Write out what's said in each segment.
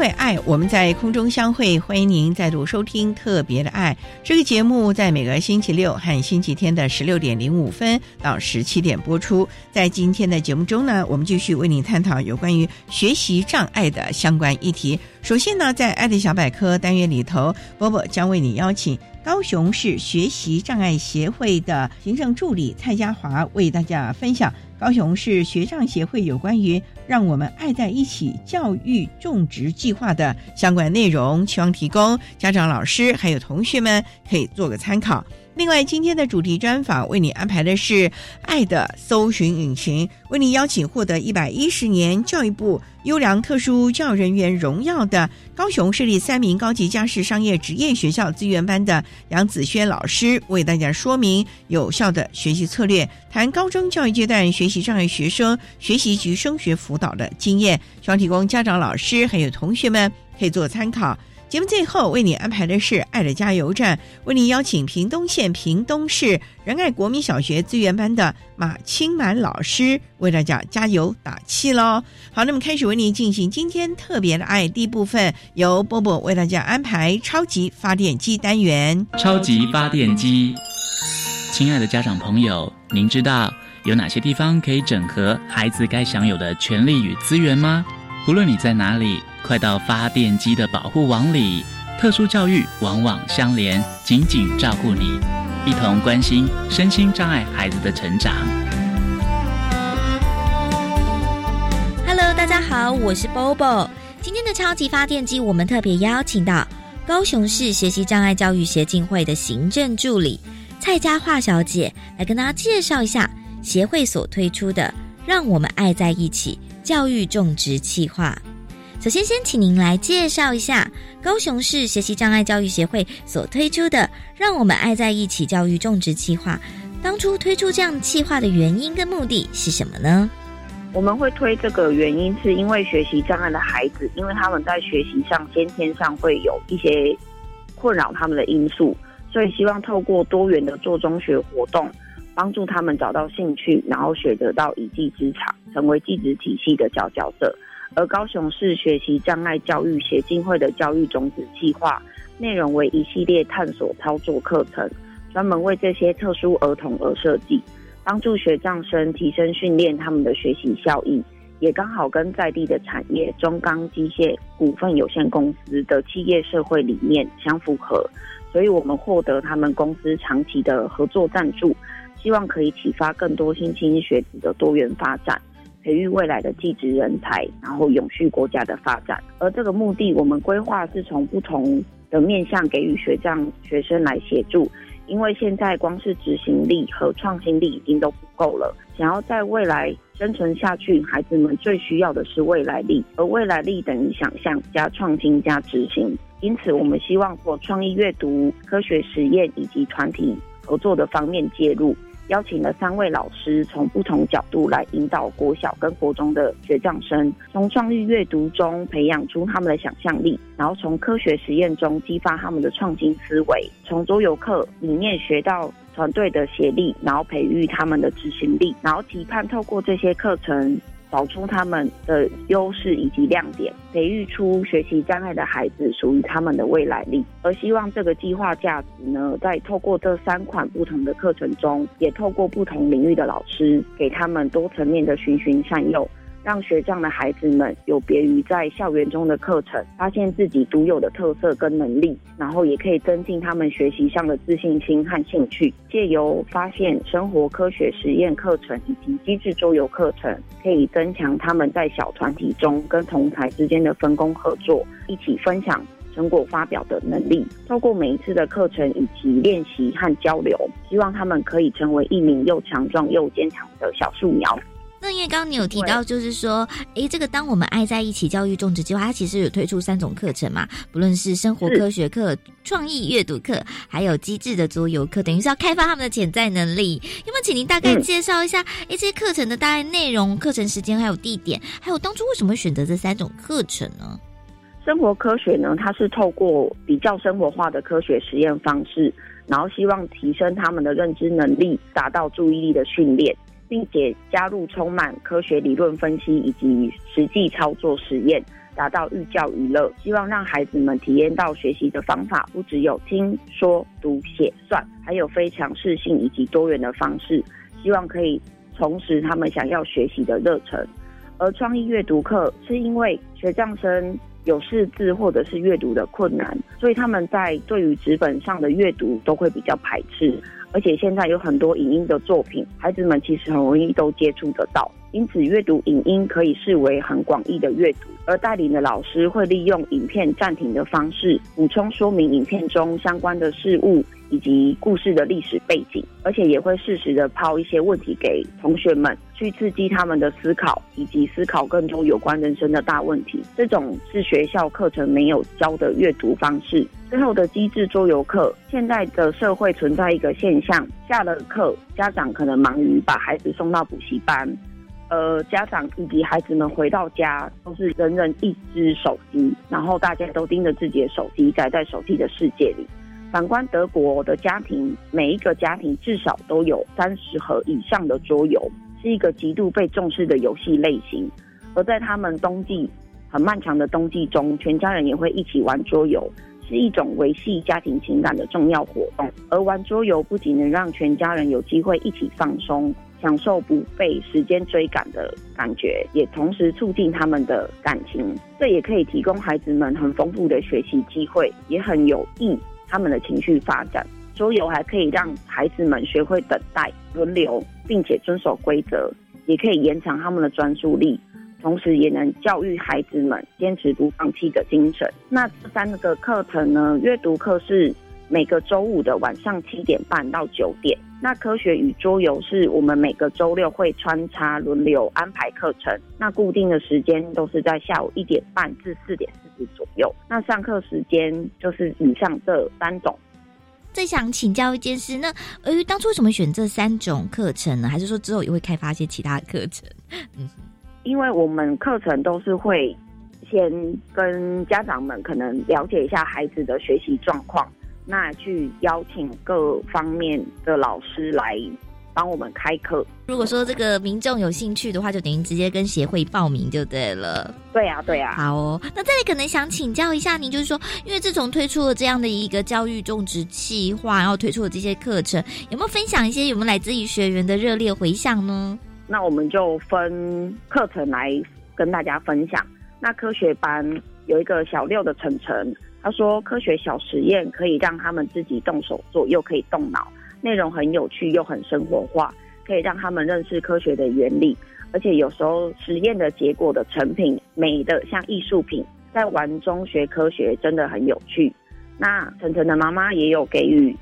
为爱，我们在空中相会。欢迎您再度收听《特别的爱》这个节目，在每个星期六和星期天的十六点零五分到十七点播出。在今天的节目中呢，我们继续为您探讨有关于学习障碍的相关议题。首先呢，在“爱的小百科”单元里头，波波将为你邀请高雄市学习障碍协会的行政助理蔡家华为大家分享。高雄市学障协会有关于“让我们爱在一起”教育种植计划的相关内容，希望提供家长、老师还有同学们可以做个参考。另外，今天的主题专访为你安排的是“爱的搜寻引擎”，为你邀请获得一百一十年教育部优良特殊教育人员荣耀的高雄市立三名高级家事商业职业学校资源班的杨子轩老师，为大家说明有效的学习策略，谈高中教育阶段学习障碍学生学习及升学辅导的经验，希望提供家长、老师还有同学们可以做参考。节目最后为你安排的是爱的加油站，为你邀请屏东县屏东市仁爱国民小学资源班的马清满老师为大家加油打气喽。好，那么开始为你进行今天特别的爱第一部分，由波波为大家安排超级发电机单元。超级发电机，亲爱的家长朋友，您知道有哪些地方可以整合孩子该享有的权利与资源吗？无论你在哪里。快到发电机的保护网里，特殊教育网网相连，紧紧照顾你，一同关心身心障碍孩子的成长。Hello，大家好，我是 Bobo。今天的超级发电机，我们特别邀请到高雄市学习障碍教育协进会的行政助理蔡佳桦小姐，来跟大家介绍一下协会所推出的“让我们爱在一起”教育种植计划。首先，先请您来介绍一下高雄市学习障碍教育协会所推出的“让我们爱在一起”教育种植计划。当初推出这样计划的原因跟目的是什么呢？我们会推这个原因，是因为学习障碍的孩子，因为他们在学习上先天上会有一些困扰他们的因素，所以希望透过多元的做中学活动，帮助他们找到兴趣，然后学得到一技之长，成为技职体系的角角色。而高雄市学习障碍教育协进会的教育种子计划内容为一系列探索操作课程，专门为这些特殊儿童而设计，帮助学障生提升训练他们的学习效益，也刚好跟在地的产业中钢机械股份有限公司的企业社会理念相符合，所以我们获得他们公司长期的合作赞助，希望可以启发更多新青学子的多元发展。培育未来的技职人才，然后永续国家的发展。而这个目的，我们规划是从不同的面向给予学障学生来协助。因为现在光是执行力和创新力已经都不够了，想要在未来生存下去，孩子们最需要的是未来力。而未来力等于想象加创新加执行。因此，我们希望做创意阅读、科学实验以及团体合作的方面介入。邀请了三位老师，从不同角度来引导国小跟国中的学匠生，从创意阅读中培养出他们的想象力，然后从科学实验中激发他们的创新思维，从桌游课里面学到团队的协力，然后培育他们的执行力，然后期盼透过这些课程，找出他们的优势以及亮点，培育出学习障碍的孩子属于他们的未来力。而希望这个计划价值呢，在透过这三款不同的课程中，也透过不同领域的老师，给他们多层面的循循善诱。让学长的孩子们有别于在校园中的课程，发现自己独有的特色跟能力，然后也可以增进他们学习上的自信心和兴趣。借由发现生活科学实验课程以及机制周游课程，可以增强他们在小团体中跟同才之间的分工合作，一起分享成果发表的能力。透过每一次的课程以及练习和交流，希望他们可以成为一名又强壮又坚强的小树苗。那因为刚刚你有提到，就是说，诶，这个当我们爱在一起教育种植计划，它其实有推出三种课程嘛，不论是生活科学课、创意阅读课，还有机智的桌游课，等于是要开发他们的潜在能力。有没有请您大概介绍一下，诶，这些课程的大概内容、课程时间还有地点，还有当初为什么会选择这三种课程呢？生活科学呢，它是透过比较生活化的科学实验方式，然后希望提升他们的认知能力，达到注意力的训练。并且加入充满科学理论分析以及实际操作实验，达到寓教于乐。希望让孩子们体验到学习的方法不只有听说读写算，还有非常适性以及多元的方式。希望可以重拾他们想要学习的热忱。而创意阅读课是因为学障生有识字或者是阅读的困难，所以他们在对于纸本上的阅读都会比较排斥。而且现在有很多影音的作品，孩子们其实很容易都接触得到，因此阅读影音可以视为很广义的阅读。而带领的老师会利用影片暂停的方式，补充说明影片中相关的事物。以及故事的历史背景，而且也会适时的抛一些问题给同学们，去刺激他们的思考，以及思考更多有关人生的大问题。这种是学校课程没有教的阅读方式。最后的机制桌游课，现在的社会存在一个现象：下了课，家长可能忙于把孩子送到补习班，呃，家长以及孩子们回到家都是人人一只手机，然后大家都盯着自己的手机，宅在手机的世界里。反观德国的家庭，每一个家庭至少都有三十盒以上的桌游，是一个极度被重视的游戏类型。而在他们冬季很漫长的冬季中，全家人也会一起玩桌游，是一种维系家庭情感的重要活动。而玩桌游不仅能让全家人有机会一起放松，享受不被时间追赶的感觉，也同时促进他们的感情。这也可以提供孩子们很丰富的学习机会，也很有益。他们的情绪发展，桌游还可以让孩子们学会等待、轮流，并且遵守规则，也可以延长他们的专注力，同时也能教育孩子们坚持不放弃的精神。那这三个课程呢？阅读课是每个周五的晚上七点半到九点。那科学与桌游是我们每个周六会穿插轮流安排课程，那固定的时间都是在下午一点半至四点四十左右。那上课时间就是以上这三种。最想请教一件事，那呃，当初为什么选这三种课程呢？还是说之后也会开发一些其他课程？嗯，因为我们课程都是会先跟家长们可能了解一下孩子的学习状况。那去邀请各方面的老师来帮我们开课。如果说这个民众有兴趣的话，就等于直接跟协会报名就对了。对呀，对呀。好哦，那这里可能想请教一下您，就是说，因为自从推出了这样的一个教育种植计划，然后推出了这些课程，有没有分享一些有没有来自于学员的热烈回响呢？那我们就分课程来跟大家分享。那科学班有一个小六的晨晨。他说：“科学小实验可以让他们自己动手做，又可以动脑，内容很有趣又很生活化，可以让他们认识科学的原理。而且有时候实验的结果的成品美的像艺术品，在玩中学科学真的很有趣。”那晨晨的妈妈也有给予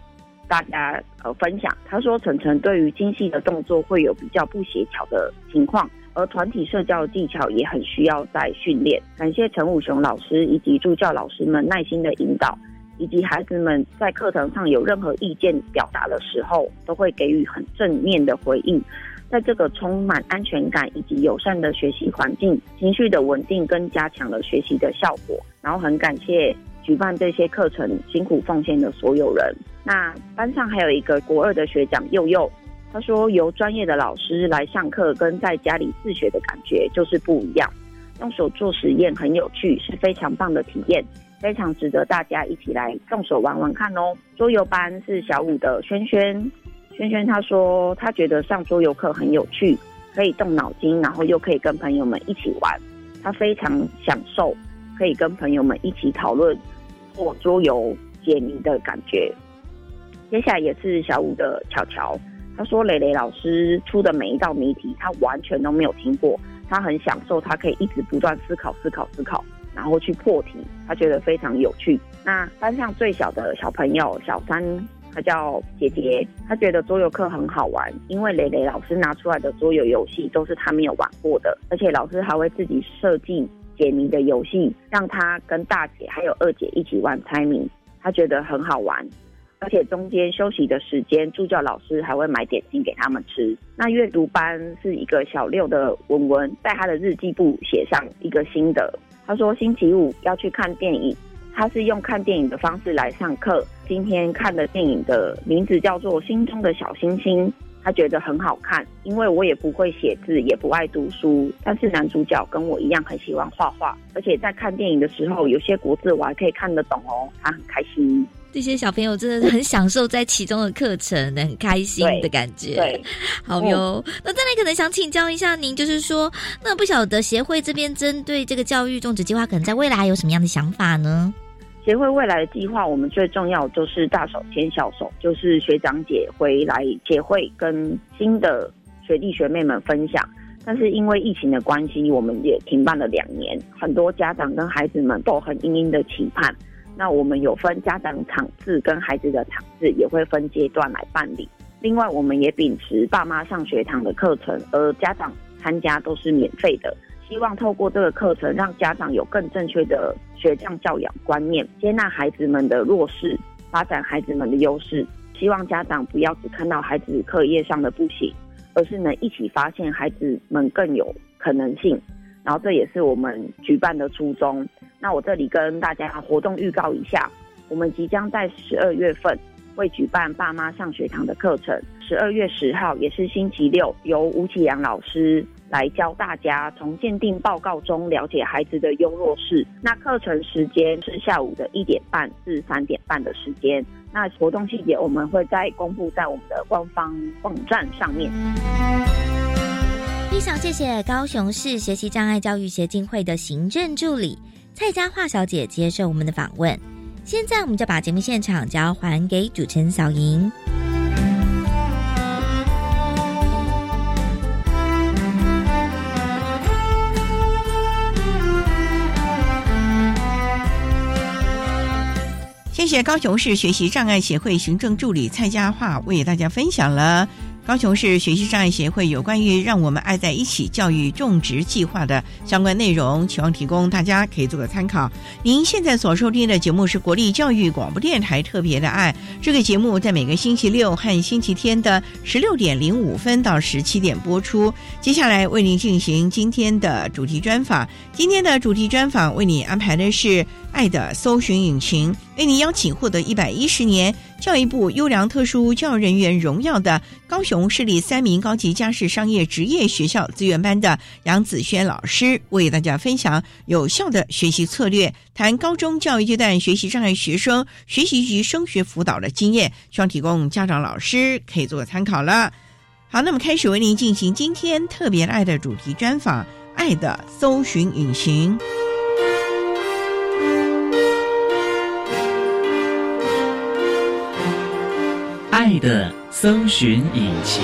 大家呃分享，她说：“晨晨对于精细的动作会有比较不协调的情况。”而团体社交技巧也很需要在训练。感谢陈武雄老师以及助教老师们耐心的引导，以及孩子们在课堂上有任何意见表达的时候，都会给予很正面的回应。在这个充满安全感以及友善的学习环境，情绪的稳定跟加强了学习的效果。然后很感谢举办这些课程辛苦奉献的所有人。那班上还有一个国二的学长佑佑。他说，由专业的老师来上课，跟在家里自学的感觉就是不一样。用手做实验很有趣，是非常棒的体验，非常值得大家一起来动手玩玩看哦。桌游班是小五的轩轩，轩轩他说他觉得上桌游课很有趣，可以动脑筋，然后又可以跟朋友们一起玩，他非常享受可以跟朋友们一起讨论或桌游解谜的感觉。接下来也是小五的巧巧。他说：“蕾蕾老师出的每一道谜题，他完全都没有听过。他很享受，他可以一直不断思考、思考、思考，然后去破题。他觉得非常有趣。那班上最小的小朋友小三，他叫姐姐，他觉得桌游课很好玩，因为蕾蕾老师拿出来的桌游游戏都是他没有玩过的，而且老师还会自己设计解谜的游戏，让他跟大姐还有二姐一起玩猜谜，他觉得很好玩。”而且中间休息的时间，助教老师还会买点心给他们吃。那阅读班是一个小六的文文，在他的日记簿写上一个心得。他说星期五要去看电影，他是用看电影的方式来上课。今天看的电影的名字叫做《心中的小星星》，他觉得很好看。因为我也不会写字，也不爱读书，但是男主角跟我一样很喜欢画画，而且在看电影的时候，有些国字我还可以看得懂哦，他很开心。这些小朋友真的是很享受在其中的课程，很开心的感觉。对，好哟。那再来可能想请教一下您，就是说，那不晓得协会这边针对这个教育种植计划，可能在未来有什么样的想法呢？协会未来的计划，我们最重要就是大手牵小手，就是学长姐回来协会跟新的学弟学妹们分享。但是因为疫情的关系，我们也停办了两年，很多家长跟孩子们都很殷殷的期盼。那我们有分家长场次跟孩子的场次，也会分阶段来办理。另外，我们也秉持爸妈上学堂的课程，而家长参加都是免费的。希望透过这个课程，让家长有更正确的学匠教养观念，接纳孩子们的弱势，发展孩子们的优势。希望家长不要只看到孩子课业上的不行，而是能一起发现孩子们更有可能性。然后，这也是我们举办的初衷。那我这里跟大家活动预告一下，我们即将在十二月份会举办爸妈上学堂的课程。十二月十号也是星期六，由吴启阳老师来教大家从鉴定报告中了解孩子的优弱势。那课程时间是下午的一点半至三点半的时间。那活动细节我们会再公布在我们的官方网站上面。非常谢谢高雄市学习障碍教育协进会的行政助理。蔡佳桦小姐接受我们的访问，现在我们就把节目现场交还给主持人小莹。谢谢高雄市学习障碍协会行政助理蔡佳桦为大家分享了。高雄市学习障碍协会有关于“让我们爱在一起”教育种植计划的相关内容，希望提供大家可以做个参考。您现在所收听的节目是国立教育广播电台特别的爱，这个节目在每个星期六和星期天的十六点零五分到十七点播出。接下来为您进行今天的主题专访，今天的主题专访为你安排的是。爱的搜寻引擎为您邀请获得一百一十年教育部优良特殊教育人员荣耀的高雄市立三名高级家事商业职业学校资源班的杨子轩老师，为大家分享有效的学习策略，谈高中教育阶段学习障碍学生学习及升学辅导的经验，希望提供家长老师可以做个参考了。好，那么开始为您进行今天特别爱的主题专访，爱的搜寻引擎。爱的搜寻引擎。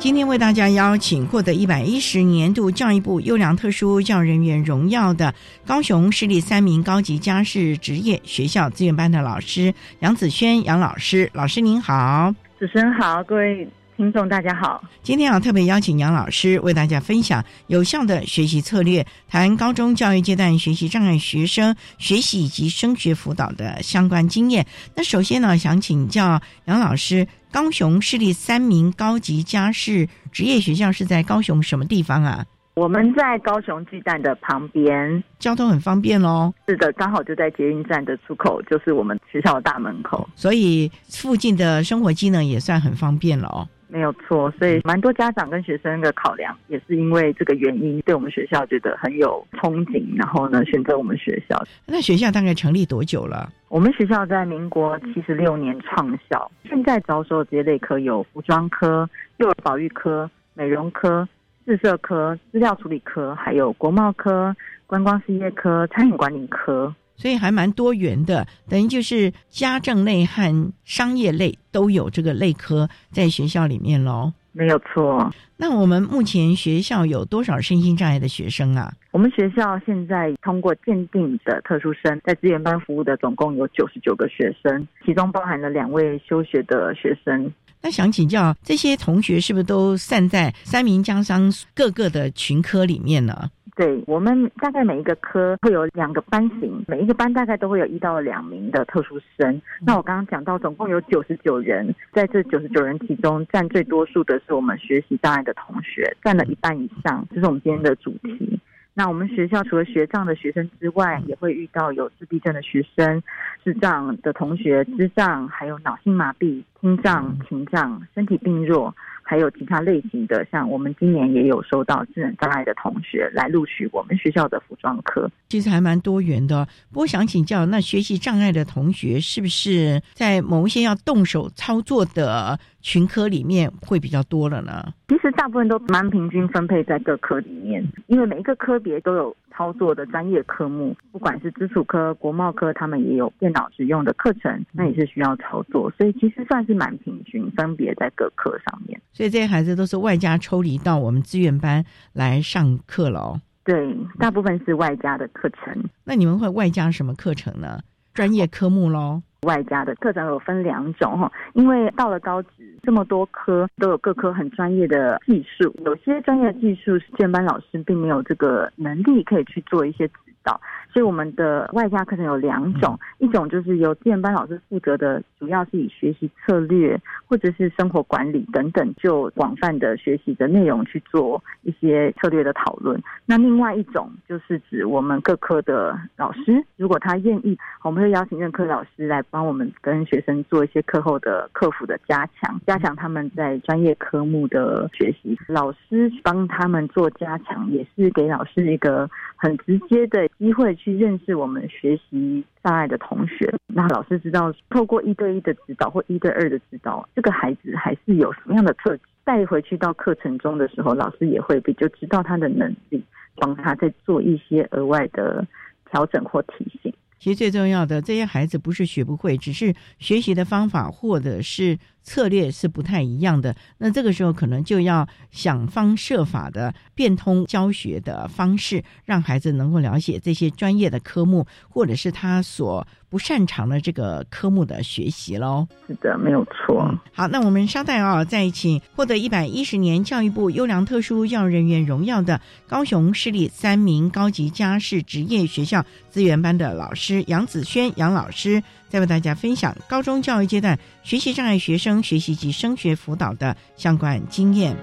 今天为大家邀请获得一百一十年度教育部优良特殊教人员荣耀的高雄市立三名高级家事职业学校资源班的老师杨子轩杨老师，老师您好，主持人好，各位。听众大家好，今天啊特别邀请杨老师为大家分享有效的学习策略，谈高中教育阶段学习障碍学生学习以及升学辅导的相关经验。那首先呢，想请教杨老师，高雄市立三名高级家事职业学校是在高雄什么地方啊？我们在高雄巨蛋的旁边，交通很方便喽。是的，刚好就在捷运站的出口，就是我们学校的大门口，所以附近的生活机能也算很方便了哦。没有错，所以蛮多家长跟学生的考量，也是因为这个原因，对我们学校觉得很有憧憬，然后呢，选择我们学校。那学校大概成立多久了？我们学校在民国七十六年创校，现在招收这些类科有服装科、幼儿保育科、美容科、自设科、资料处理科，还有国贸科、观光事业科、餐饮管理科。所以还蛮多元的，等于就是家政类和商业类都有这个类科在学校里面喽。没有错。那我们目前学校有多少身心障碍的学生啊？我们学校现在通过鉴定的特殊生，在资源班服务的总共有九十九个学生，其中包含了两位休学的学生。那想请教，这些同学是不是都散在三明江商各个的群科里面呢？对我们大概每一个科会有两个班型，每一个班大概都会有一到两名的特殊生。那我刚刚讲到，总共有九十九人，在这九十九人其中，占最多数的是我们学习障碍的同学，占了一半以上。这是我们今天的主题。那我们学校除了学障的学生之外，也会遇到有自闭症的学生、智障的同学、智障，还有脑性麻痹、听障、情障、身体病弱。还有其他类型的，像我们今年也有收到智能障碍的同学来录取我们学校的服装科，其实还蛮多元的。不过想请教，那学习障碍的同学是不是在某一些要动手操作的群科里面会比较多了呢？其实大部分都蛮平均分配在各科里面，因为每一个科别都有。操作的专业科目，不管是基础科、国贸科，他们也有电脑使用的课程，那也是需要操作，所以其实算是蛮平均，分别在各科上面。所以这些孩子都是外加抽离到我们资源班来上课了哦。对，大部分是外加的课程。那你们会外加什么课程呢？专业科目喽。外加的课程有分两种哈，因为到了高职这么多科都有各科很专业的技术，有些专业技术是建班老师并没有这个能力可以去做一些导。所以我们的外加课程有两种，一种就是由资源班老师负责的，主要是以学习策略或者是生活管理等等，就广泛的学习的内容去做一些策略的讨论。那另外一种就是指我们各科的老师，如果他愿意，我们会邀请任课老师来帮我们跟学生做一些课后的客服的加强，加强他们在专业科目的学习。老师帮他们做加强，也是给老师一个很直接的机会。去认识我们学习障碍的同学，那老师知道透过一对一的指导或一对二的指导，这个孩子还是有什么样的特质，带回去到课程中的时候，老师也会比较知道他的能力，帮他再做一些额外的调整或提醒。其实最重要的，这些孩子不是学不会，只是学习的方法或者是。策略是不太一样的，那这个时候可能就要想方设法的变通教学的方式，让孩子能够了解这些专业的科目，或者是他所不擅长的这个科目的学习喽。是的，没有错。好，那我们稍待啊，再请获得一百一十年教育部优良特殊教育人员荣耀的高雄市立三名高级家事职业学校资源班的老师杨子轩杨老师。再为大家分享高中教育阶段学习障碍学生学习及升学辅导的相关经验。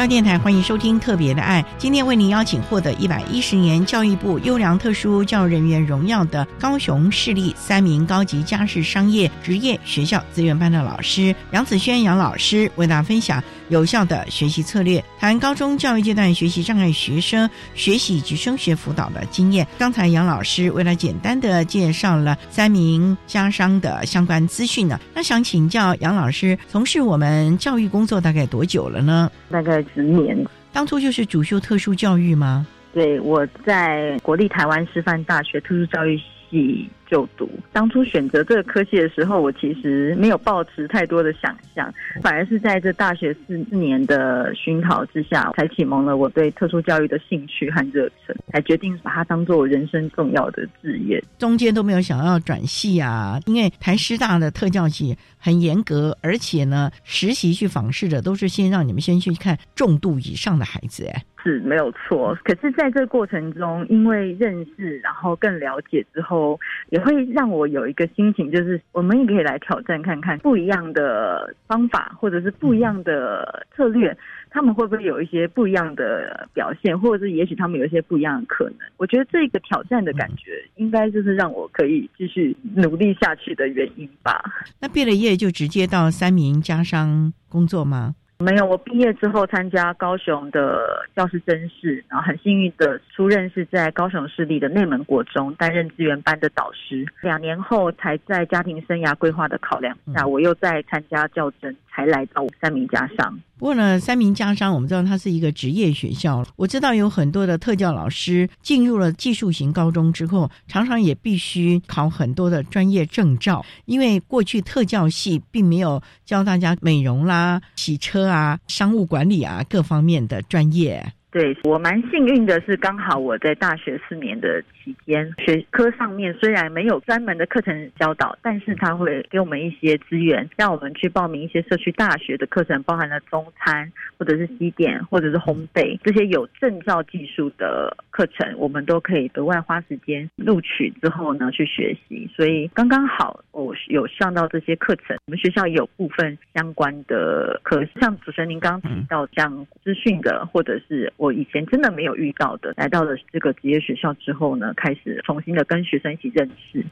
教电台欢迎收听《特别的爱》，今天为您邀请获得一百一十年教育部优良特殊教育人员荣耀的高雄市立三名高级家事商业职业学校资源班的老师杨子轩杨老师，为大家分享有效的学习策略，谈高中教育阶段学习障碍学生学习以及升学辅导的经验。刚才杨老师为了简单的介绍了三名家商的相关资讯呢，那想请教杨老师，从事我们教育工作大概多久了呢？大概十年。当初就是主修特殊教育吗？对，我在国立台湾师范大学特殊教育系。就读当初选择这个科系的时候，我其实没有抱持太多的想象，反而是在这大学四四年的熏陶之下，才启蒙了我对特殊教育的兴趣和热忱，才决定把它当做我人生重要的志业。中间都没有想要转系啊，因为台师大的特教系很严格，而且呢，实习去访视的都是先让你们先去看重度以上的孩子，哎，是没有错。可是在这个过程中，因为认识，然后更了解之后，也会让我有一个心情，就是我们也可以来挑战看看不一样的方法，或者是不一样的策略，他们会不会有一些不一样的表现，或者是也许他们有一些不一样的可能。我觉得这个挑战的感觉，应该就是让我可以继续努力下去的原因吧。那毕了业就直接到三明家商工作吗？没有，我毕业之后参加高雄的教师甄试，然后很幸运的出任是在高雄市立的内门国中担任资源班的导师。两年后才在家庭生涯规划的考量下，我又再参加教甄。才来到三明家商。不过呢，三明家商我们知道它是一个职业学校。我知道有很多的特教老师进入了技术型高中之后，常常也必须考很多的专业证照，因为过去特教系并没有教大家美容啦、洗车啊、商务管理啊各方面的专业。对我蛮幸运的是，刚好我在大学四年的期间，学科上面虽然没有专门的课程教导，但是他会给我们一些资源，让我们去报名一些社区大学的课程，包含了中餐或者是西点或者是烘焙这些有证照技术的课程，我们都可以额外花时间录取之后呢去学习。所以刚刚好我有上到这些课程，我们学校也有部分相关的课，像主持人您刚刚提到像资讯的或者是。我以前真的没有遇到的，来到了这个职业学校之后呢，开始重新的跟学生一起认识，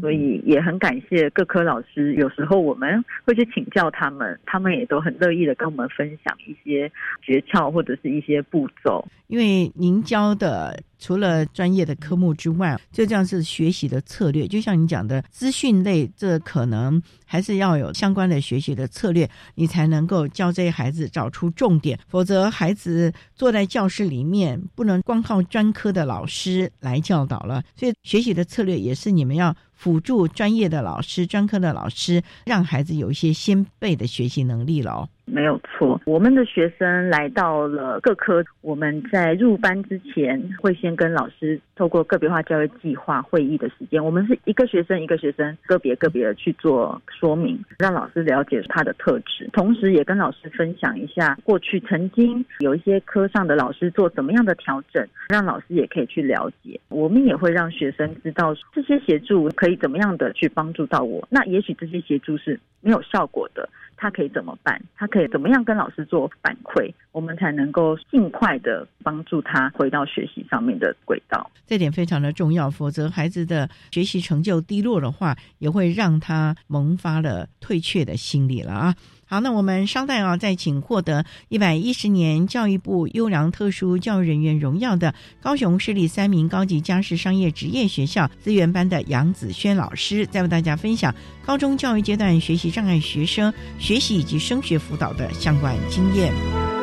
所以也很感谢各科老师。有时候我们会去请教他们，他们也都很乐意的跟我们分享一些诀窍或者是一些步骤。因为您教的。除了专业的科目之外，就这样是学习的策略。就像你讲的，资讯类，这可能还是要有相关的学习的策略，你才能够教这些孩子找出重点。否则，孩子坐在教室里面，不能光靠专科的老师来教导了。所以，学习的策略也是你们要辅助专业的老师、专科的老师，让孩子有一些先辈的学习能力了。没有错，我们的学生来到了各科，我们在入班之前会先跟老师透过个别化教育计划会议的时间，我们是一个学生一个学生个别个别的去做说明，让老师了解他的特质，同时也跟老师分享一下过去曾经有一些科上的老师做怎么样的调整，让老师也可以去了解。我们也会让学生知道这些协助可以怎么样的去帮助到我。那也许这些协助是没有效果的。他可以怎么办？他可以怎么样跟老师做反馈？我们才能够尽快的帮助他回到学习上面的轨道。这点非常的重要，否则孩子的学习成就低落的话，也会让他萌发了退却的心理了啊。好，那我们稍待啊，再请获得一百一十年教育部优良特殊教育人员荣耀的高雄市立三名高级家事商业职业学校资源班的杨子轩老师，再为大家分享高中教育阶段学习障碍学生学习以及升学辅导的相关经验。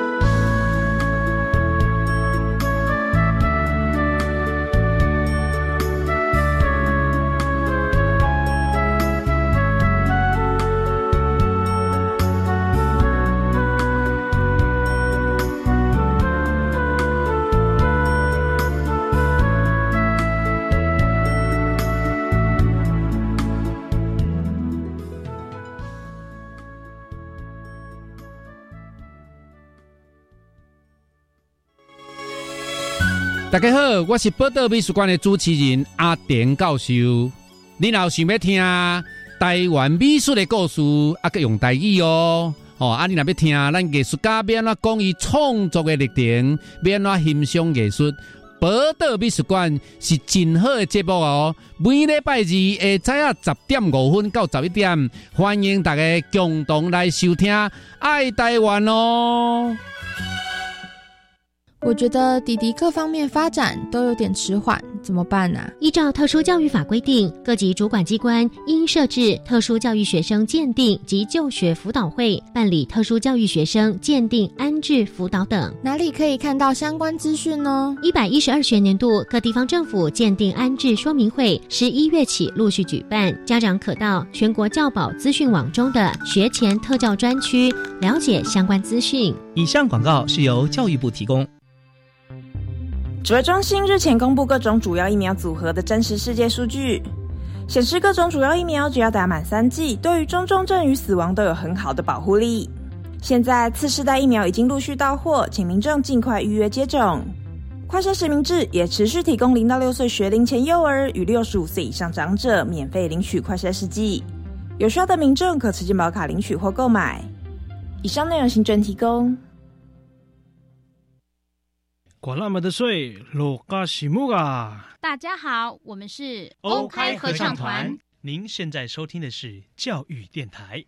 大家好，我是报道美术馆的主持人阿田教授。你若想要听台湾美术的故事，啊，个用台语哦。哦，啊，你若要听咱艺术家要安怎讲伊创作的历程，要安怎欣赏艺术。宝岛美术馆是真好的节目哦，每礼拜二下早啊十点五分到十一点，欢迎大家共同来收听《爱台湾》哦。我觉得弟弟各方面发展都有点迟缓，怎么办呢？依照特殊教育法规定，各级主管机关应设置特殊教育学生鉴定及就学辅导会，办理特殊教育学生鉴定、安置、辅导等。哪里可以看到相关资讯呢？一百一十二学年度各地方政府鉴定安置说明会，十一月起陆续举办，家长可到全国教保资讯网中的学前特教专区了解相关资讯。以上广告是由教育部提供。指挥中心日前公布各种主要疫苗组合的真实世界数据，显示各种主要疫苗只要打满三剂，对于中重症与死亡都有很好的保护力。现在次世代疫苗已经陆续到货，请民众尽快预约接种。快筛实名制也持续提供零到六岁学龄前幼儿与六十五岁以上长者免费领取快筛试剂，有需要的民众可持健保卡领取或购买。以上内容行政提供。管那么的水，罗嘎西木啊！大家好，我们是欧开合唱团。您现在收听的是教育电台。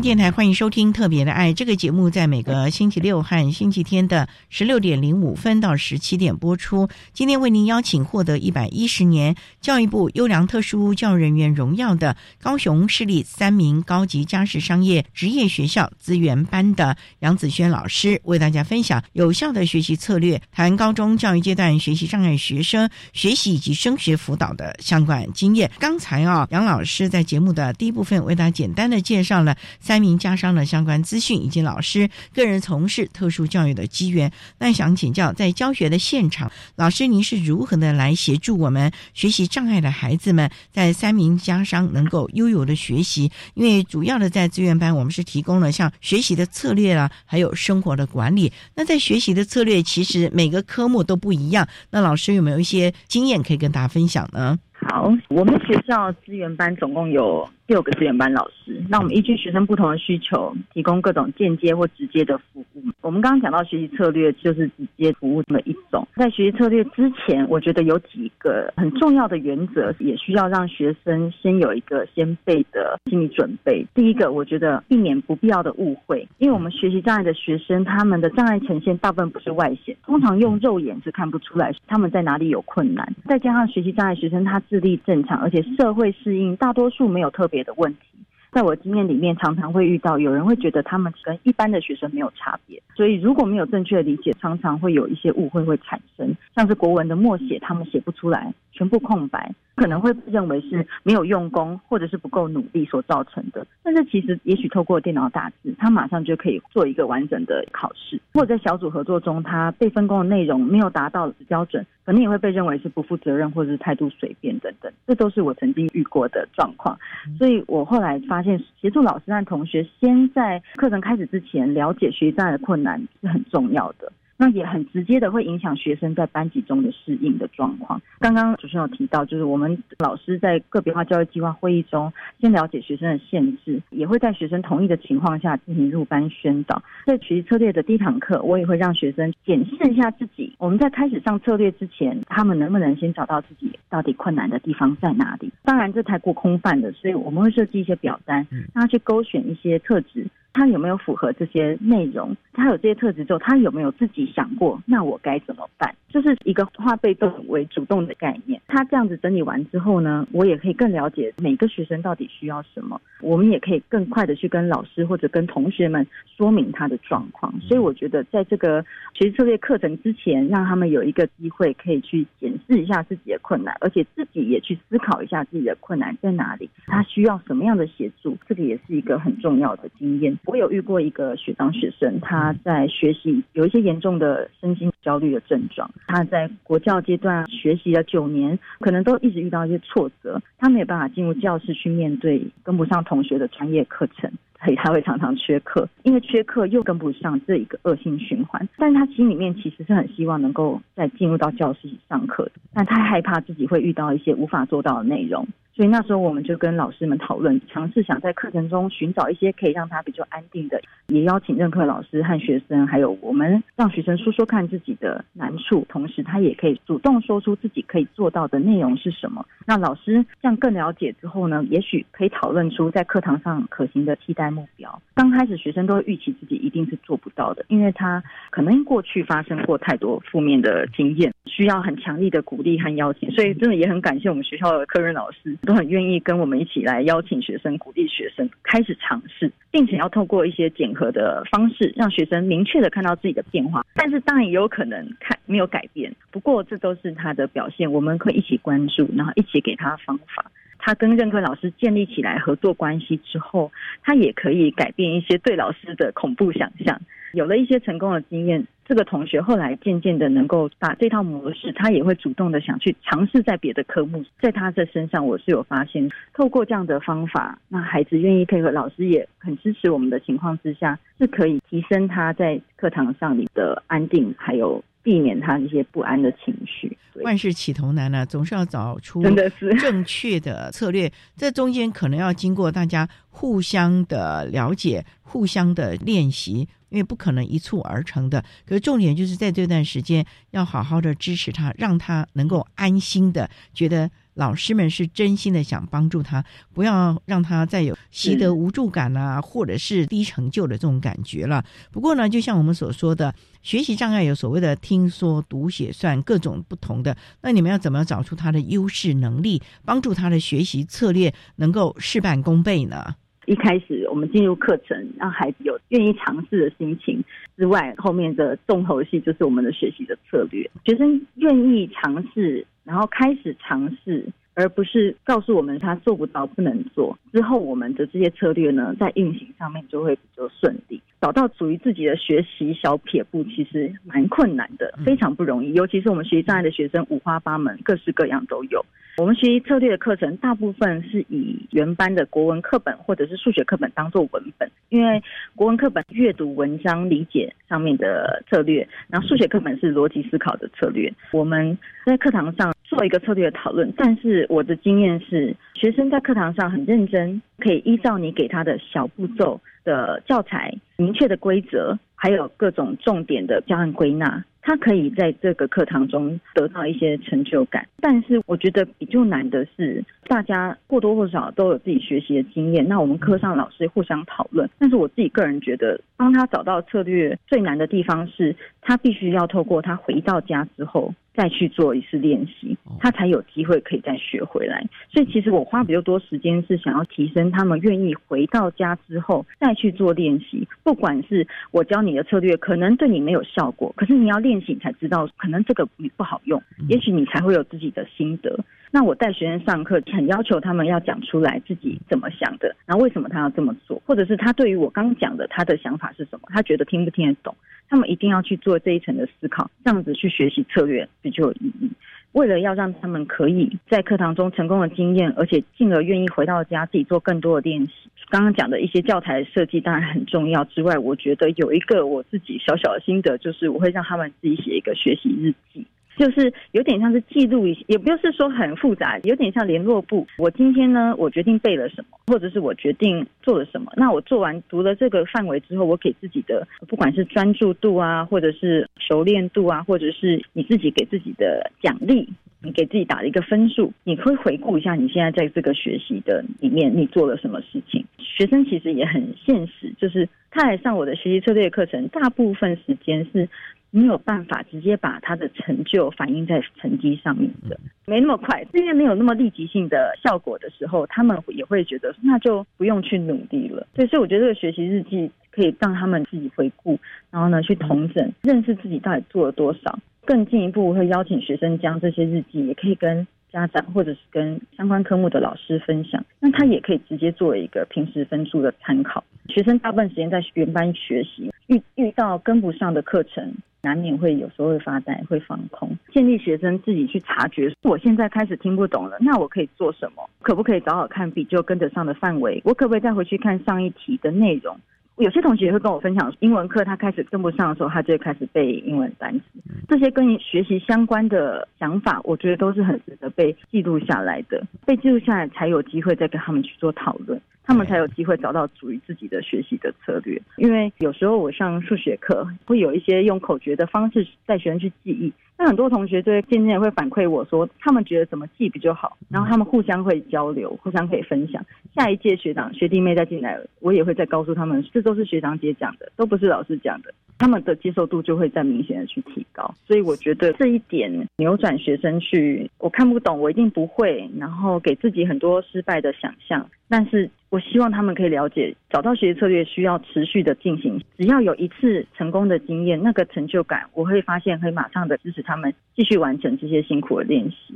电台欢迎收听《特别的爱》这个节目，在每个星期六和星期天的十六点零五分到十七点播出。今天为您邀请获得一百一十年教育部优良特殊教育人员荣耀的高雄市立三名高级家事商业职业学校资源班的杨子轩老师，为大家分享有效的学习策略，谈高中教育阶段学习障碍学生学习以及升学辅导的相关经验。刚才啊，杨老师在节目的第一部分为大家简单的介绍了。三名家商的相关资讯以及老师个人从事特殊教育的机缘，那想请教，在教学的现场，老师您是如何的来协助我们学习障碍的孩子们，在三名家商能够悠游的学习？因为主要的在资源班，我们是提供了像学习的策略啊，还有生活的管理。那在学习的策略，其实每个科目都不一样。那老师有没有一些经验可以跟大家分享呢？好，我们学校资源班总共有。六个资源班老师，那我们依据学生不同的需求，提供各种间接或直接的服务。我们刚刚讲到学习策略，就是直接服务的一种。在学习策略之前，我觉得有几个很重要的原则，也需要让学生先有一个先备的心理准备。第一个，我觉得避免不必要的误会，因为我们学习障碍的学生，他们的障碍呈现大部分不是外显，通常用肉眼是看不出来他们在哪里有困难。再加上学习障碍学生他智力正常，而且社会适应，大多数没有特别。别的问题，在我经验里面，常常会遇到有人会觉得他们跟一般的学生没有差别，所以如果没有正确的理解，常常会有一些误会会产生，像是国文的默写，他们写不出来，全部空白。可能会认为是没有用功或者是不够努力所造成的，但是其实也许透过电脑打字，他马上就可以做一个完整的考试，或者在小组合作中，他被分工的内容没有达到标准，可能也会被认为是不负责任或者是态度随便等等，这都是我曾经遇过的状况。所以我后来发发现，协助老师和同学先在课程开始之前了解学习障碍的困难是很重要的。那也很直接的会影响学生在班级中的适应的状况。刚刚主持人有提到，就是我们老师在个别化教育计划会议中，先了解学生的限制，也会在学生同意的情况下进行入班宣导。在学习策略的第一堂课，我也会让学生检视一下自己。我们在开始上策略之前，他们能不能先找到自己到底困难的地方在哪里？当然，这太过空泛了，所以我们会设计一些表单，让他去勾选一些特质。他有没有符合这些内容？他有这些特质之后，他有没有自己想过，那我该怎么办？就是一个化被动为主动的概念。他这样子整理完之后呢，我也可以更了解每个学生到底需要什么，我们也可以更快的去跟老师或者跟同学们说明他的状况。所以我觉得，在这个学习策略课程之前，让他们有一个机会可以去检视一下自己的困难，而且自己也去思考一下自己的困难在哪里，他需要什么样的协助，这个也是一个很重要的经验。我有遇过一个学长学生，他在学习有一些严重的身心焦虑的症状。他在国教阶段学习了九年，可能都一直遇到一些挫折，他没有办法进入教室去面对跟不上同学的专业课程，所以他会常常缺课，因为缺课又跟不上这一个恶性循环。但是他心里面其实是很希望能够再进入到教室上课的，但他害怕自己会遇到一些无法做到的内容。所以那时候我们就跟老师们讨论，尝试想在课程中寻找一些可以让他比较安定的，也邀请任课老师和学生，还有我们让学生说说看自己的难处，同时他也可以主动说出自己可以做到的内容是什么。那老师这样更了解之后呢，也许可以讨论出在课堂上可行的替代目标。刚开始学生都会预期自己一定是做不到的，因为他可能过去发生过太多负面的经验，需要很强力的鼓励和邀请。所以真的也很感谢我们学校的科任老师。都很愿意跟我们一起来邀请学生，鼓励学生开始尝试，并且要透过一些检核的方式，让学生明确的看到自己的变化。但是当然也有可能看没有改变，不过这都是他的表现，我们可以一起关注，然后一起给他方法。他跟任课老师建立起来合作关系之后，他也可以改变一些对老师的恐怖想象。有了一些成功的经验，这个同学后来渐渐的能够把这套模式，他也会主动的想去尝试在别的科目。在他的身上，我是有发现，透过这样的方法，那孩子愿意配合，老师也很支持我们的情况之下，是可以提升他在课堂上里的安定，还有避免他一些不安的情绪。万事起头难呢，总是要找出真的是正确的策略，这中间可能要经过大家互相的了解、互相的练习。因为不可能一蹴而成的，可是重点就是在这段时间要好好的支持他，让他能够安心的觉得老师们是真心的想帮助他，不要让他再有习得无助感啊，或者是低成就的这种感觉了。不过呢，就像我们所说的，学习障碍有所谓的听说读写算各种不同的，那你们要怎么找出他的优势能力，帮助他的学习策略能够事半功倍呢？一开始我们进入课程，让孩子有愿意尝试的心情之外，后面的重头戏就是我们的学习的策略。学生愿意尝试，然后开始尝试，而不是告诉我们他做不到、不能做。之后，我们的这些策略呢，在运行上面就会比较顺利。找到属于自己的学习小撇步，其实蛮困难的，非常不容易。尤其是我们学习障碍的学生，五花八门，各式各样都有。我们学习策略的课程，大部分是以原班的国文课本或者是数学课本当做文本，因为国文课本阅读文章理解上面的策略，然后数学课本是逻辑思考的策略。我们在课堂上做一个策略的讨论，但是我的经验是，学生在课堂上很认真，可以依照你给他的小步骤的教材、明确的规则，还有各种重点的教案归纳。他可以在这个课堂中得到一些成就感，但是我觉得比较难的是，大家或多或少都有自己学习的经验。那我们课上老师互相讨论，但是我自己个人觉得，帮他找到策略最难的地方是，他必须要透过他回到家之后。再去做一次练习，他才有机会可以再学回来。所以其实我花比较多时间是想要提升他们愿意回到家之后再去做练习。不管是我教你的策略，可能对你没有效果，可是你要练习才知道，可能这个不好用，也许你才会有自己的心得。那我带学生上课，很要求他们要讲出来自己怎么想的，然后为什么他要这么做，或者是他对于我刚讲的他的想法是什么，他觉得听不听得懂。他们一定要去做这一层的思考，这样子去学习策略就有意义。为了要让他们可以在课堂中成功的经验，而且进而愿意回到家自己做更多的练习。刚刚讲的一些教材设计当然很重要之外，我觉得有一个我自己小小的心得，就是我会让他们自己写一个学习日记。就是有点像是记录一，也不是说很复杂，有点像联络簿。我今天呢，我决定背了什么，或者是我决定做了什么。那我做完读了这个范围之后，我给自己的不管是专注度啊，或者是熟练度啊，或者是你自己给自己的奖励，你给自己打了一个分数，你会回顾一下你现在在这个学习的里面你做了什么事情。学生其实也很现实，就是他来上我的学习策略课程，大部分时间是没有办法直接把他的成就反映在成绩上面的，没那么快，因为没有那么立即性的效果的时候，他们也会觉得那就不用去努力了。对，所以我觉得这个学习日记可以让他们自己回顾，然后呢去统整，认识自己到底做了多少。更进一步会邀请学生将这些日记，也可以跟家长或者是跟相关科目的老师分享，那他也可以直接作为一个平时分数的参考。学生大部分时间在原班学习，遇遇到跟不上的课程，难免会有时候会发呆、会放空。建议学生自己去察觉，我现在开始听不懂了，那我可以做什么？可不可以找找看比就跟得上的范围？我可不可以再回去看上一题的内容？有些同学会跟我分享，英文课他开始跟不上的时候，他就开始背英文单词。这些跟学习相关的想法，我觉得都是很值得被记录下来的。被记录下来，才有机会再跟他们去做讨论，他们才有机会找到属于自己的学习的策略。因为有时候我上数学课，会有一些用口诀的方式带学生去记忆。那很多同学就会渐渐会反馈我说，他们觉得怎么记比较好，然后他们互相会交流，互相可以分享。下一届学长学弟妹再进来，我也会再告诉他们，这都是学长姐讲的，都不是老师讲的，他们的接受度就会再明显的去提高。所以我觉得这一点扭转学生去，我看不懂，我一定不会，然后给自己很多失败的想象。但是我希望他们可以了解，找到学习策略需要持续的进行。只要有一次成功的经验，那个成就感，我会发现可以马上的支持他们继续完成这些辛苦的练习，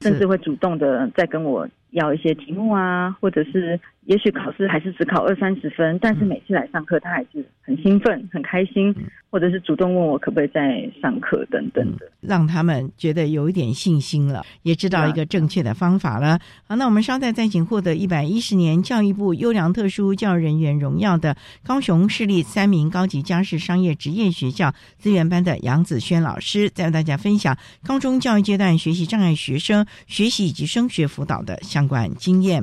甚至会主动的再跟我要一些题目啊，或者是也许考试还是只考二三十分，但是每次来上课他还是很兴奋、很开心，或者是主动问我可不可以再上课等等的，让他们觉得有一点信心了，也知道一个正确的方法了。好，那我们稍待再请获得一百一十年教育部优良特殊教育人员荣耀的高雄市立三名高级家事商业职业学校资源班的杨子轩老师，再为大家分享高中教育阶段学习障碍学生学习以及升学辅导的相关经验。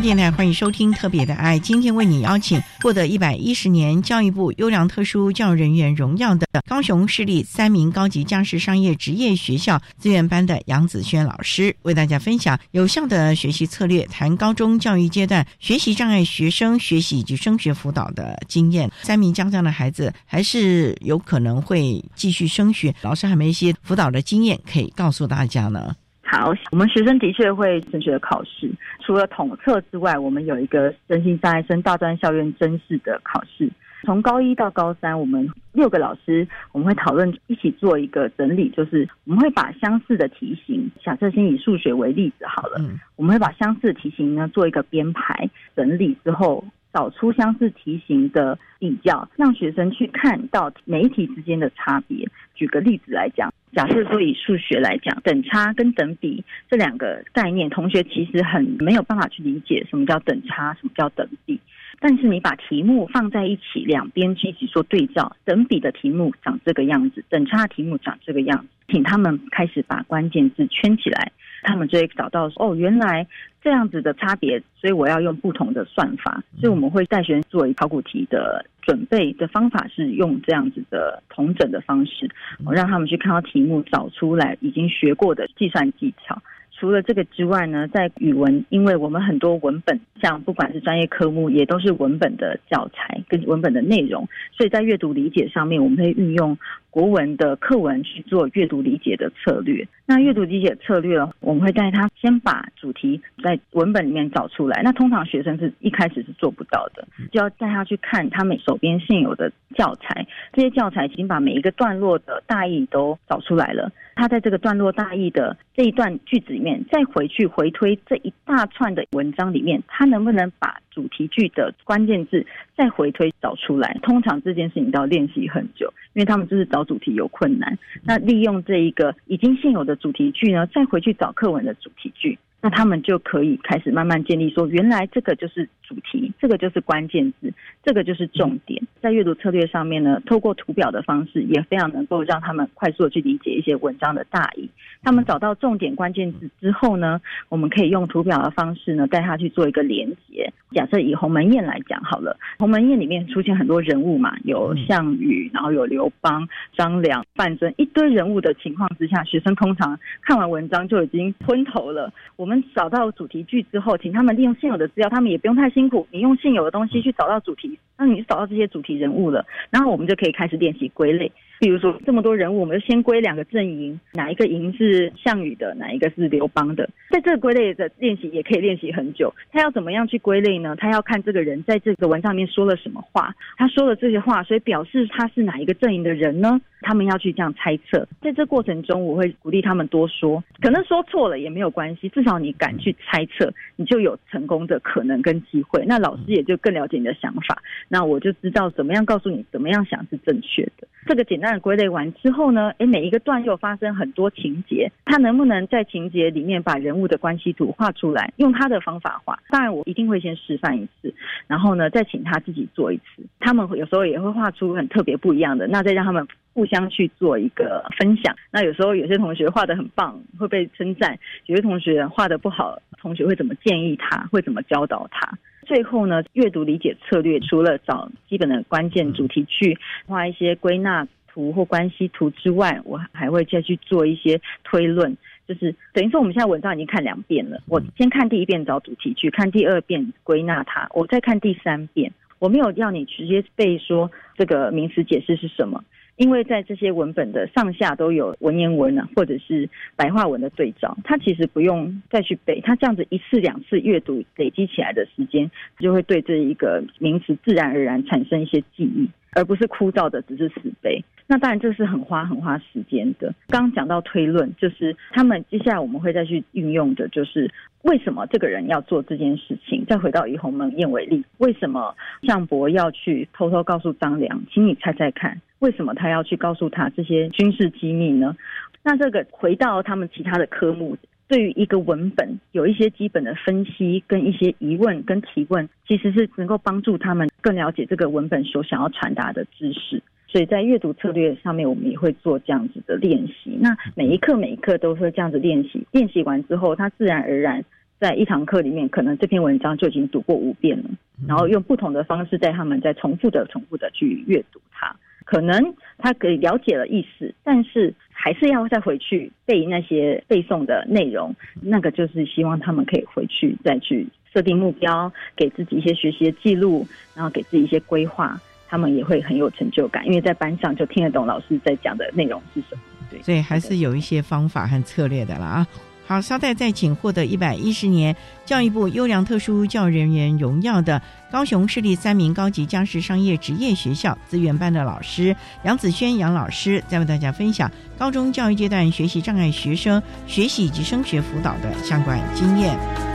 电台欢迎收听《特别的爱》，今天为你邀请获得一百一十年教育部优良特殊教育人员荣耀的高雄市立三名高级家事商业职业学校资源班的杨子轩老师，为大家分享有效的学习策略，谈高中教育阶段学习障碍学生学习以及升学辅导的经验。三名家长的孩子还是有可能会继续升学，老师还没一些辅导的经验可以告诉大家呢？好，我们学生的确会升学考试，除了统测之外，我们有一个身心障碍生大专校院甄试的考试。从高一到高三，我们六个老师我们会讨论一起做一个整理，就是我们会把相似的题型，假设先以数学为例子好了，我们会把相似的题型呢做一个编排整理之后。找出相似题型的比较，让学生去看到每一题之间的差别。举个例子来讲，假设说以数学来讲，等差跟等比这两个概念，同学其实很没有办法去理解什么叫等差，什么叫等比。但是你把题目放在一起，两边一起做对照，等比的题目长这个样子，等差的题目长这个样子，请他们开始把关键字圈起来，他们就会找到哦，原来。这样子的差别，所以我要用不同的算法。所以我们会带学生做考古题的准备的方法是用这样子的同整的方式，我让他们去看到题目，找出来已经学过的计算技巧。除了这个之外呢，在语文，因为我们很多文本，像不管是专业科目，也都是文本的教材跟文本的内容，所以在阅读理解上面，我们会运用国文的课文去做阅读理解的策略。那阅读理解策略，我们会带他先把主题在文本里面找出来。那通常学生是一开始是做不到的，就要带他去看他们手边现有的教材，这些教材已经把每一个段落的大意都找出来了。他在这个段落大意的这一段句子里面，再回去回推这一大串的文章里面，他能不能把主题句的关键字再回推找出来？通常这件事情都要练习很久，因为他们就是找主题有困难。那利用这一个已经现有的主题句呢，再回去找课文的主题句。那他们就可以开始慢慢建立，说原来这个就是主题，这个就是关键字，这个就是重点。在阅读策略上面呢，透过图表的方式，也非常能够让他们快速的去理解一些文章的大意。他们找到重点关键字之后呢，我们可以用图表的方式呢，带他去做一个连接。假设以鸿门宴来讲好了，鸿门宴里面出现很多人物嘛，有项羽，然后有刘邦、张良、范增，一堆人物的情况之下，学生通常看完文章就已经昏头了。我我们找到主题句之后，请他们利用现有的资料，他们也不用太辛苦，你用现有的东西去找到主题，那你就找到这些主题人物了，然后我们就可以开始练习归类。比如说这么多人物，我们就先归两个阵营，哪一个营是项羽的，哪一个是刘邦的。在这个归类的练习也可以练习很久。他要怎么样去归类呢？他要看这个人在这个文上面说了什么话，他说了这些话，所以表示他是哪一个阵营的人呢？他们要去这样猜测。在这过程中，我会鼓励他们多说，可能说错了也没有关系，至少你敢去猜测，你就有成功的可能跟机会。那老师也就更了解你的想法，那我就知道怎么样告诉你怎么样想是正确的。这个简单。归类完之后呢？诶，每一个段又发生很多情节，他能不能在情节里面把人物的关系图画出来？用他的方法画。当然，我一定会先示范一次，然后呢，再请他自己做一次。他们有时候也会画出很特别不一样的，那再让他们互相去做一个分享。那有时候有些同学画的很棒，会被称赞；有些同学画的不好，同学会怎么建议他？会怎么教导他？最后呢，阅读理解策略除了找基本的关键主题去画一些归纳。图或关系图之外，我还会再去做一些推论，就是等于说我们现在文章已经看两遍了。我先看第一遍找主题句，看第二遍归纳它，我再看第三遍。我没有要你直接背说这个名词解释是什么，因为在这些文本的上下都有文言文啊，或者是白话文的对照，它其实不用再去背。它这样子一次两次阅读累积起来的时间，就会对这一个名词自然而然产生一些记忆。而不是枯燥的，只是死背。那当然这是很花很花时间的。刚刚讲到推论，就是他们接下来我们会再去运用的，就是为什么这个人要做这件事情。再回到以鸿门宴为例，为什么项伯要去偷偷告诉张良？请你猜猜看，为什么他要去告诉他这些军事机密呢？那这个回到他们其他的科目。对于一个文本有一些基本的分析，跟一些疑问跟提问，其实是能够帮助他们更了解这个文本所想要传达的知识。所以在阅读策略上面，我们也会做这样子的练习。那每一课每一课都会这样子练习，练习完之后，他自然而然在一堂课里面，可能这篇文章就已经读过五遍了。然后用不同的方式带他们再重复的、重复的去阅读它。可能他可以了解了意思，但是还是要再回去背那些背诵的内容。那个就是希望他们可以回去再去设定目标，给自己一些学习的记录，然后给自己一些规划，他们也会很有成就感，因为在班上就听得懂老师在讲的内容是什么。对，所以还是有一些方法和策略的啦啊。好，稍待再请获得一百一十年教育部优良特殊教育人员荣耀的高雄市立三名高级家事商业职业学校资源班的老师杨子轩杨老师，再为大家分享高中教育阶段学习障碍学生学习以及升学辅导的相关经验。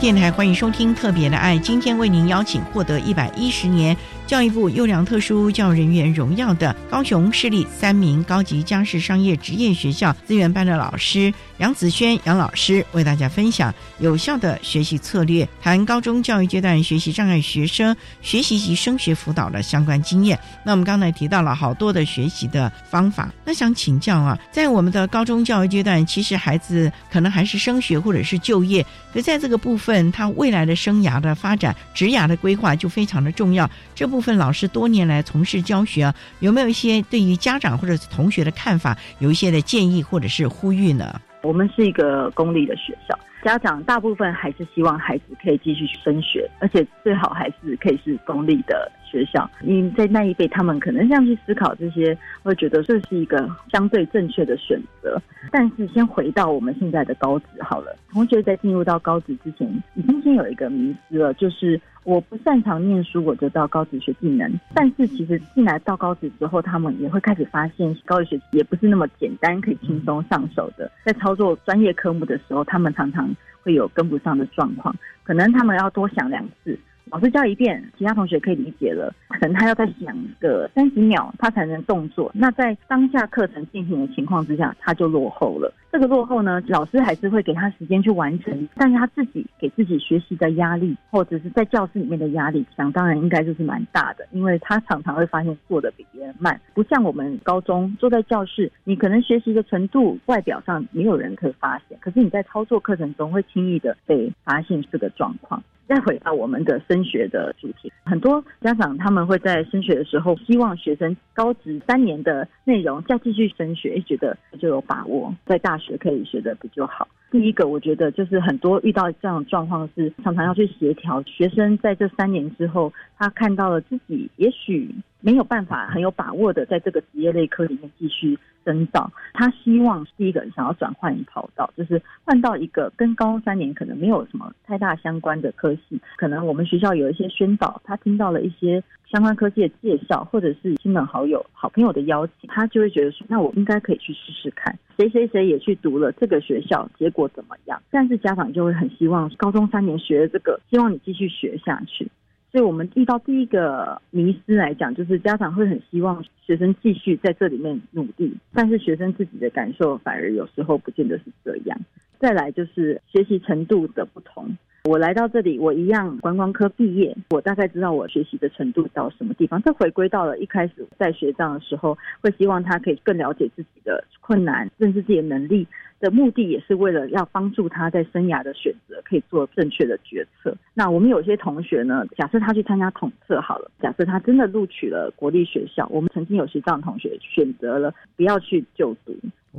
电台欢迎收听《特别的爱》，今天为您邀请获得一百一十年。教育部优良特殊教育人员荣耀的高雄市立三名高级家事商业职业学校资源班的老师杨子轩杨老师为大家分享有效的学习策略，谈高中教育阶段学习障碍学生学习及升学辅导的相关经验。那我们刚才提到了好多的学习的方法，那想请教啊，在我们的高中教育阶段，其实孩子可能还是升学或者是就业，可在这个部分，他未来的生涯的发展、职涯的规划就非常的重要。这部部分老师多年来从事教学，有没有一些对于家长或者同学的看法，有一些的建议或者是呼吁呢？我们是一个公立的学校，家长大部分还是希望孩子可以继续去升学，而且最好还是可以是公立的学校。因为在那一辈，他们可能这样去思考这些，会觉得这是一个相对正确的选择。但是，先回到我们现在的高职好了，同学在进入到高职之前，已经先有一个迷思了，就是。我不擅长念书，我就到高职学技能。但是其实进来到高职之后，他们也会开始发现，高职学习也不是那么简单，可以轻松上手的。在操作专业科目的时候，他们常常会有跟不上的状况，可能他们要多想两次。老师教一遍，其他同学可以理解了，可能他要再想个三十秒，他才能动作。那在当下课程进行的情况之下，他就落后了。这个落后呢，老师还是会给他时间去完成，但是他自己给自己学习的压力，或者是在教室里面的压力，想当然应该就是蛮大的，因为他常常会发现做的比别人慢，不像我们高中坐在教室，你可能学习的程度外表上没有人可以发现，可是你在操作课程中会轻易的被发现这个状况。再回到我们的身升学的主题，很多家长他们会在升学的时候，希望学生高职三年的内容再继续升学，觉得就有把握在大学可以学的比较好。第一个，我觉得就是很多遇到这样的状况是常常要去协调学生在这三年之后，他看到了自己也许没有办法很有把握的在这个职业类科里面继续。深造，他希望第一个想要转换跑道，就是换到一个跟高中三年可能没有什么太大相关的科系。可能我们学校有一些宣导，他听到了一些相关科技的介绍，或者是亲朋好友、好朋友的邀请，他就会觉得说，那我应该可以去试试看。谁谁谁也去读了这个学校，结果怎么样？但是家长就会很希望高中三年学的这个，希望你继续学下去。所以我们遇到第一个迷失来讲，就是家长会很希望学生继续在这里面努力，但是学生自己的感受反而有时候不见得是这样。再来就是学习程度的不同。我来到这里，我一样观光科毕业，我大概知道我学习的程度到什么地方。这回归到了一开始在学障的时候，会希望他可以更了解自己的困难，认识自己的能力。的目的也是为了要帮助他在生涯的选择可以做正确的决策。那我们有些同学呢，假设他去参加统测好了，假设他真的录取了国立学校，我们曾经有些这样同学选择了不要去就读。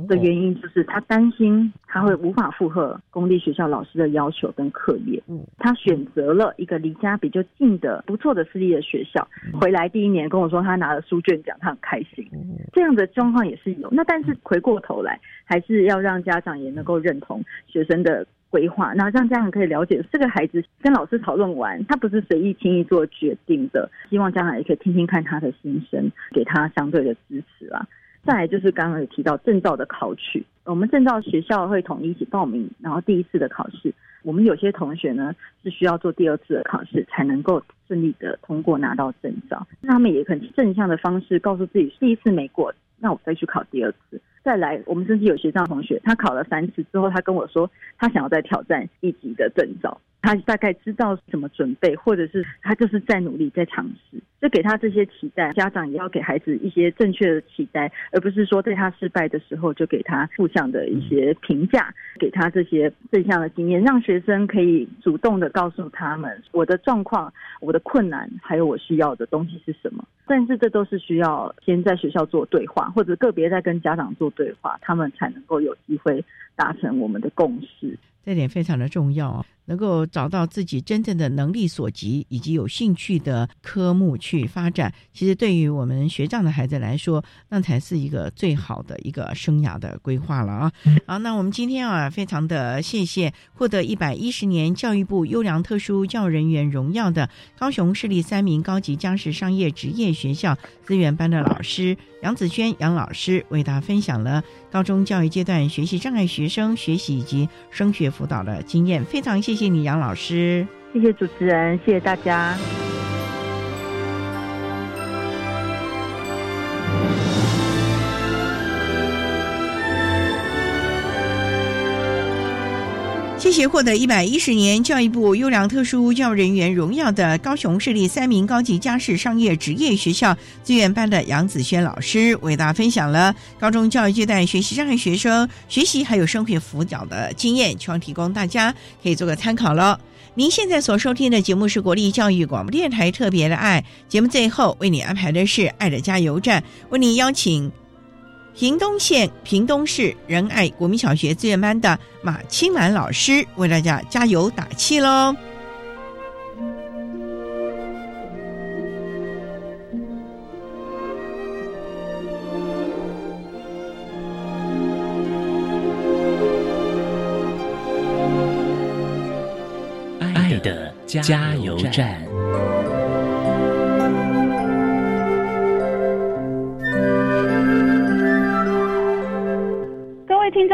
的原因就是他担心他会无法负荷公立学校老师的要求跟课业，嗯，他选择了一个离家比较近的不错的私立的学校，回来第一年跟我说他拿了书卷奖，他很开心，这样的状况也是有。那但是回过头来，还是要让家长也能够认同学生的。规划，那让家长可以了解这个孩子跟老师讨论完，他不是随意轻易做决定的。希望家长也可以听听看他的心声，给他相对的支持啊。再来就是刚刚有提到证照的考取，我们证照学校会统一一起报名，然后第一次的考试，我们有些同学呢是需要做第二次的考试才能够顺利的通过拿到证照。那他们也很正向的方式告诉自己，第一次没过，那我再去考第二次。再来，我们甚至有学长同学，他考了三次之后，他跟我说，他想要再挑战一级的证照。他大概知道怎么准备，或者是他就是在努力在尝试，就给他这些期待。家长也要给孩子一些正确的期待，而不是说在他失败的时候就给他负向的一些评价，给他这些正向的经验，让学生可以主动的告诉他们我的状况、我的困难，还有我需要的东西是什么。但是这都是需要先在学校做对话，或者个别在跟家长做对话，他们才能够有机会达成我们的共识。这点非常的重要啊。能够找到自己真正的能力所及以及有兴趣的科目去发展，其实对于我们学障的孩子来说，那才是一个最好的一个生涯的规划了啊！好，那我们今天啊，非常的谢谢获得一百一十年教育部优良特殊教育人员荣耀的高雄市立三名高级家事商业职业学学校资源班的老师杨子轩杨老师，为大家分享了高中教育阶段学习障碍学生学习以及升学辅导的经验，非常。谢谢你，杨老师。谢谢主持人，谢谢大家。谢谢获得一百一十年教育部优良特殊教育人员荣耀的高雄市立三名高级家事商业职业学校资源班的杨子轩老师，为大家分享了高中教育阶段学习障碍学生学习还有升学辅导的经验，希望提供大家可以做个参考了。您现在所收听的节目是国立教育广播电台特别的爱节目，最后为你安排的是爱的加油站，为你邀请。屏东县屏东市仁爱国民小学资源班的马清兰老师为大家加油打气喽！爱的加油站。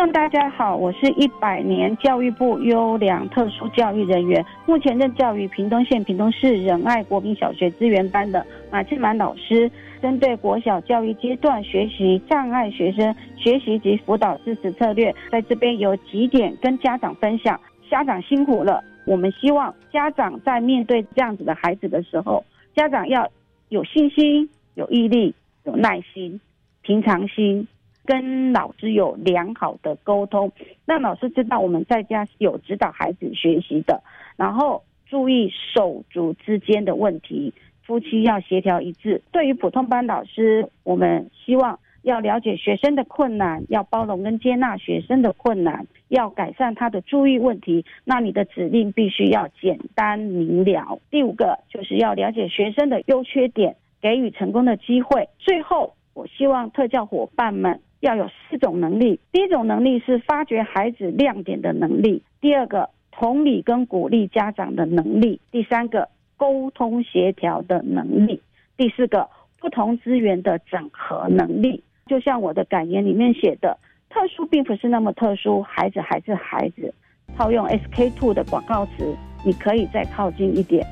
大家好，我是一百年教育部优良特殊教育人员，目前任教于屏东县屏东市仁爱国民小学资源班的马庆满老师。针对国小教育阶段学习障碍学生学习及辅导支持策略，在这边有几点跟家长分享。家长辛苦了，我们希望家长在面对这样子的孩子的时候，家长要有信心、有毅力、有耐心、平常心。跟老师有良好的沟通，让老师知道我们在家是有指导孩子学习的，然后注意手足之间的问题，夫妻要协调一致。对于普通班老师，我们希望要了解学生的困难，要包容跟接纳学生的困难，要改善他的注意问题。那你的指令必须要简单明了。第五个就是要了解学生的优缺点，给予成功的机会。最后，我希望特教伙伴们。要有四种能力，第一种能力是发掘孩子亮点的能力，第二个同理跟鼓励家长的能力，第三个沟通协调的能力，第四个不同资源的整合能力。就像我的感言里面写的，特殊并不是那么特殊，孩子还是孩子。套用 SK Two 的广告词，你可以再靠近一点，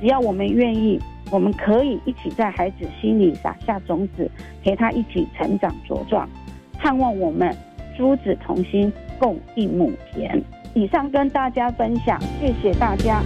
只要我们愿意。我们可以一起在孩子心里撒下种子，陪他一起成长茁壮，盼望我们诸子同心，共一亩田。以上跟大家分享，谢谢大家。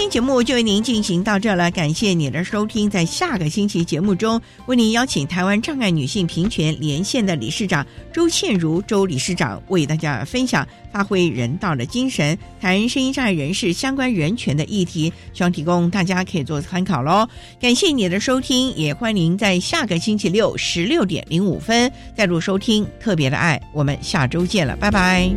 天节目就为您进行到这了，感谢你的收听。在下个星期节目中，为您邀请台湾障碍女性平权连线的理事长周倩如周理事长为大家分享发挥人道的精神，谈声音障碍人士相关人权的议题，希望提供大家可以做参考喽。感谢你的收听，也欢迎您在下个星期六十六点零五分再度收听特别的爱。我们下周见了，拜拜。